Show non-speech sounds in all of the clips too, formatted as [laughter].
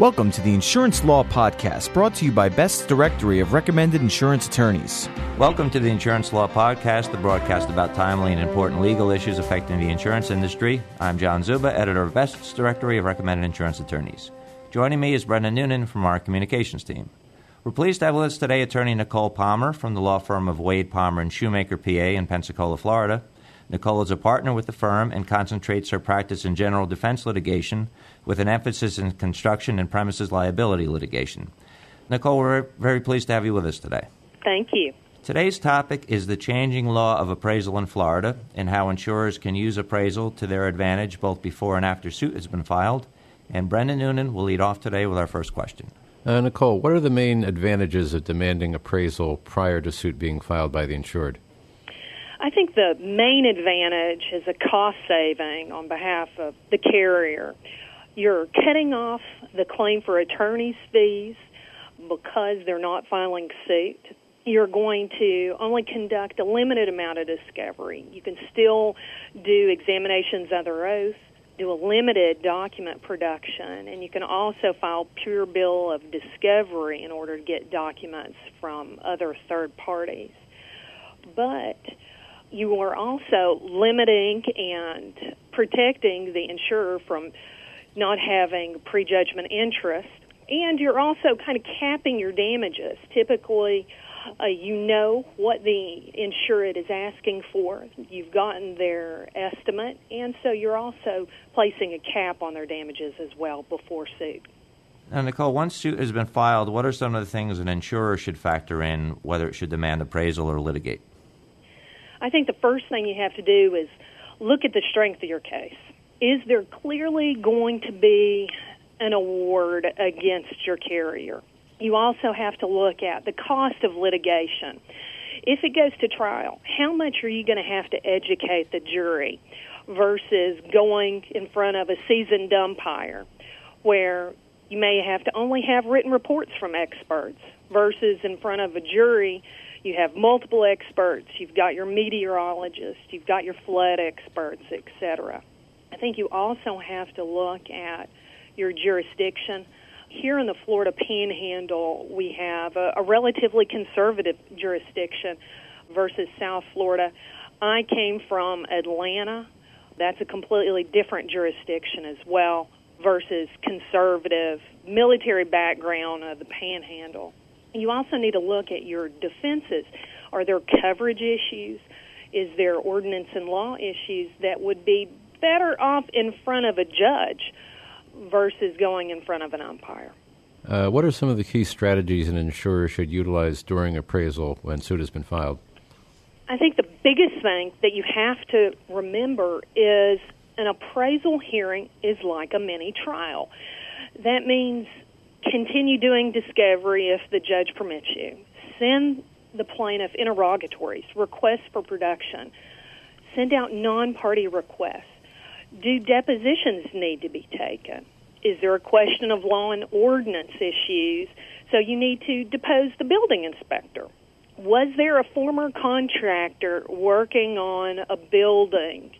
Welcome to the Insurance Law Podcast, brought to you by Best's Directory of Recommended Insurance Attorneys. Welcome to the Insurance Law Podcast, the broadcast about timely and important legal issues affecting the insurance industry. I'm John Czuba, editor of Best's Directory of Recommended Insurance Attorneys. Joining me is Brendan Noonan from our communications team. We're pleased to have with us today attorney Nicole Palmer from the law firm of Wade Palmer and Shoemaker, PA, in Pensacola, Florida. Nicole is a partner with the firm and concentrates her practice in general defense litigation with an emphasis in construction and premises liability litigation. Nicole, we're very pleased to have you with us today. Thank you. Today's topic is the changing law of appraisal in Florida and how insurers can use appraisal to their advantage both before and after suit has been filed. And Brendan Noonan will lead off today with our first question. Uh, Nicole, what are the main advantages of demanding appraisal prior to suit being filed by the insured? I think the main advantage is a cost saving on behalf of the carrier. You're cutting off the claim for attorney's fees because they're not filing suit. You're going to only conduct a limited amount of discovery. You can still do examinations under oath, do a limited document production, and you can also file pure bill of discovery in order to get documents from other third parties. But you are also limiting and protecting the insurer from not having prejudgment interest, and you're also kind of capping your damages. Typically, uh, you know what the insured is asking for. You've gotten their estimate, and so you're also placing a cap on their damages as well before suit. Now, Nicole, once suit has been filed, what are some of the things an insurer should factor in, whether it should demand appraisal or litigate? I think the first thing you have to do is look at the strength of your case. Is there clearly going to be an award against your carrier? You also have to look at the cost of litigation. If it goes to trial, how much are you going to have to educate the jury versus going in front of a seasoned umpire where you may have to only have written reports from experts versus in front of a jury you have multiple experts. You've got your meteorologist. You've got your flood experts, etc. I think you also have to look at your jurisdiction. Here in the Florida Panhandle, we have a, a relatively conservative jurisdiction versus South Florida. I came from Atlanta. That's a completely different jurisdiction as well versus conservative military background of the Panhandle. You also need to look at your defenses. Are there coverage issues? Is there ordinance and law issues that would be better off in front of a judge versus going in front of an umpire? Uh, what are some of the key strategies an insurer should utilize during appraisal when suit has been filed? I think the biggest thing that you have to remember is an appraisal hearing is like a mini trial. That means Continue doing discovery if the judge permits you. Send the plaintiff interrogatories, requests for production. Send out non party requests. Do depositions need to be taken? Is there a question of law and ordinance issues? So you need to depose the building inspector. Was there a former contractor working on a building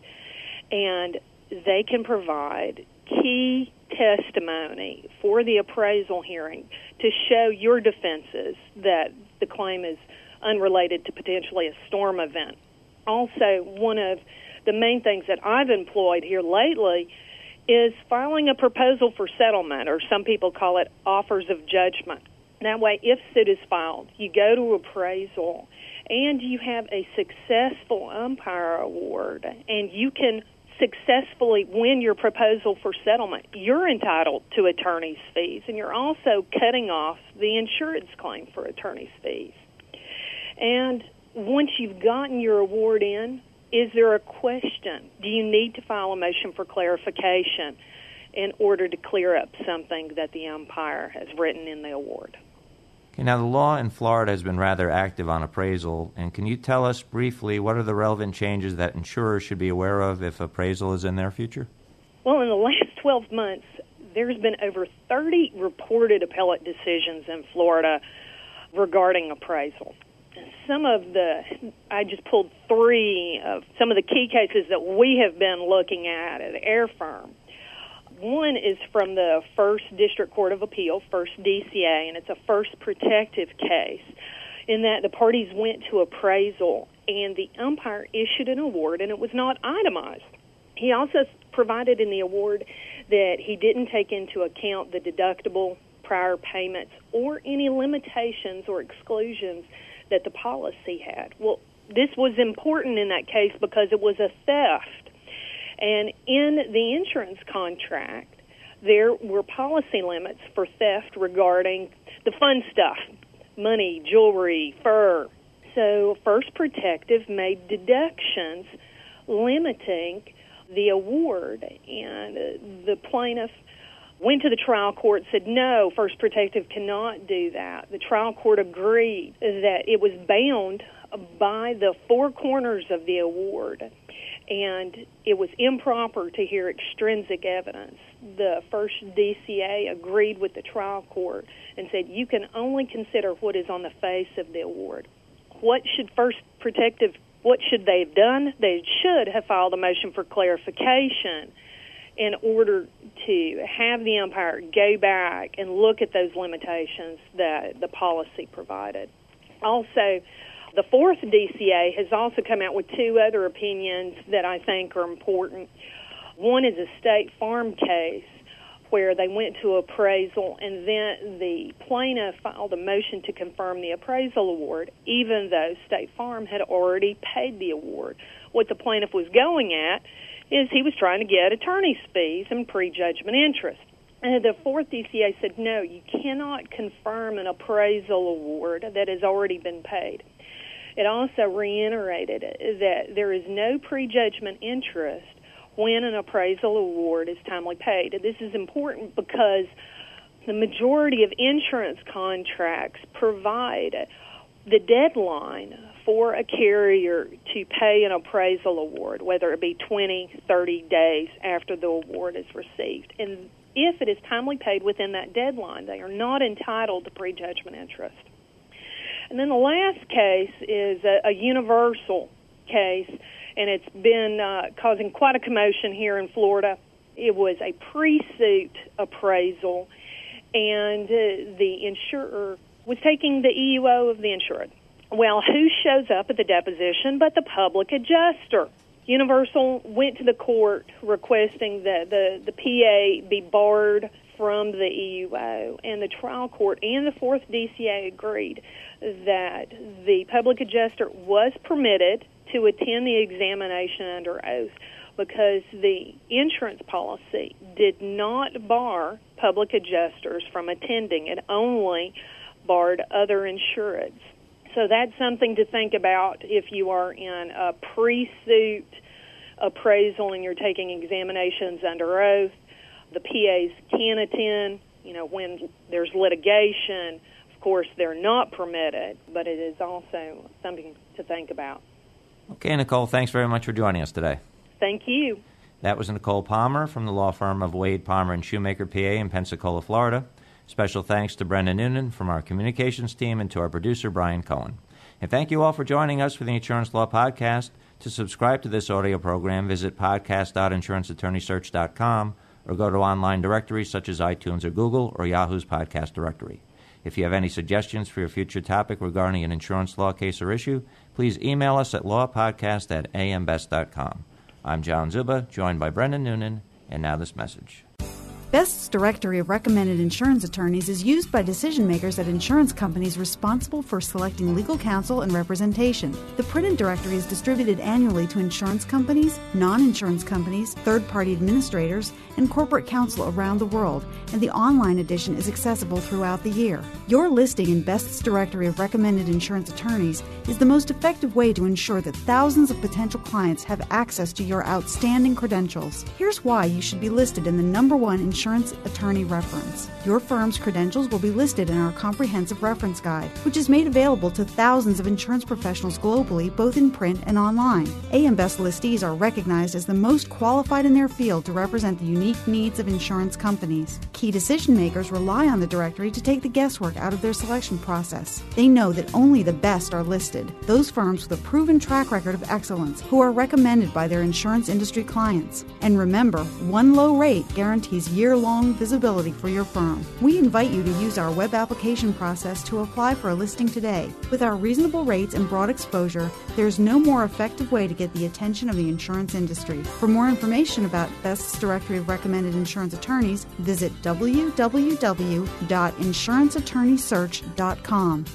and they can provide key testimony for the appraisal hearing to show your defenses that the claim is unrelated to potentially a storm event. Also, one of the main things that I've employed here lately is filing a proposal for settlement, or some people call it offers of judgment. That way, if suit is filed, you go to appraisal and you have a successful umpire award, and you can successfully win your proposal for settlement, you're entitled to attorney's fees, and you're also cutting off the insurance claim for attorney's fees. And once you've gotten your award in, is there a question? Do you need to file a motion for clarification in order to clear up something that the umpire has written in the award? Okay, now, the law in Florida has been rather active on appraisal, and can you tell us briefly what are the relevant changes that insurers should be aware of if appraisal is in their future? Well, in the last [laughs] 12 months, there's been over 30 reported appellate decisions in Florida regarding appraisal. Some of the, I just pulled three of some of the key cases that we have been looking at at Air Firm. One is from the First District Court of Appeal, First DCA, and it's a first protective case in that the parties went to appraisal and the umpire issued an award and it was not itemized. He also provided in the award that he didn't take into account the deductible prior payments or any limitations or exclusions that the policy had. Well, this was important in that case because it was a theft. And in the insurance contract, there were policy limits for theft regarding the fun stuff money, jewelry, fur. So, First Protective made deductions limiting the award, and the plaintiff went to the trial court said no first protective cannot do that the trial court agreed that it was bound by the four corners of the award and it was improper to hear extrinsic evidence. The first DCA agreed with the trial court and said you can only consider what is on the face of the award. What should first protective what should they have done? They should have filed a motion for clarification in order to have the umpire go back and look at those limitations that the policy provided. Also, the fourth DCA has also come out with two other opinions that I think are important. One is a State Farm case where they went to appraisal and then the plaintiff filed a motion to confirm the appraisal award, even though State Farm had already paid the award. What the plaintiff was going at is he was trying to get attorney's fees and prejudgment interest. And the fourth DCA said, no, you cannot confirm an appraisal award that has already been paid. It also reiterated that there is no prejudgment interest when an appraisal award is timely paid. This is important because the majority of insurance contracts provide the deadline for a carrier to pay an appraisal award, whether it be 20, 30 days after the award is received. And if it is timely paid within that deadline, they are not entitled to prejudgment interest. And then the last case is a, a universal case, and it's been uh, causing quite a commotion here in Florida. It was a pre suit appraisal, and uh, the insurer was taking the EUO of the insured. Well, who shows up at the deposition but the public adjuster? Universal went to the court requesting that the, the PA be barred from the EUO, and the trial court and the fourth DCA agreed that the public adjuster was permitted to attend the examination under oath because the insurance policy did not bar public adjusters from attending. It only barred other insureds. So that's something to think about if you are in a pre suit appraisal and you're taking examinations under oath. The PAs can attend, you know, when there's litigation. Of course, they're not permitted, but it is also something to think about. Okay, Nicole, thanks very much for joining us today. Thank you. That was Nicole Palmer from the law firm of Wade Palmer and Shoemaker, PA, in Pensacola, Florida. Special thanks to Brendan Noonan from our communications team and to our producer, Brian Cohen. And thank you all for joining us for the Insurance Law Podcast. To subscribe to this audio program, visit podcast.insuranceattorneysearch.com or go to online directories such as iTunes or Google or Yahoo's podcast directory. If you have any suggestions for your future topic regarding an insurance law case or issue, please email us at lawpodcast at ambest.com. I'm John Czuba, joined by Brendan Noonan, and now this message. Best's directory of recommended insurance attorneys is used by decision makers at insurance companies responsible for selecting legal counsel and representation. The printed directory is distributed annually to insurance companies, non insurance companies, third party administrators, and corporate counsel around the world, and the online edition is accessible throughout the year. Your listing in Best's directory of recommended insurance attorneys is the most effective way to ensure that thousands of potential clients have access to your outstanding credentials. Here's why you should be listed in the number one insurance attorney reference. Your firm's credentials will be listed in our comprehensive reference guide, which is made available to thousands of insurance professionals globally, both in print and online. AM Best listees are recognized as the most qualified in their field to represent the unique unique needs of insurance companies. Key decision makers rely on the directory to take the guesswork out of their selection process. They know that only the best are listed, those firms with a proven track record of excellence who are recommended by their insurance industry clients. And remember, one low rate guarantees year long visibility for your firm. We invite you to use our web application process to apply for a listing today. With our reasonable rates and broad exposure, there's no more effective way to get the attention of the insurance industry. For more information about Best's Directory of Recommended Insurance Attorneys, visit www.insuranceattorneysearch.com.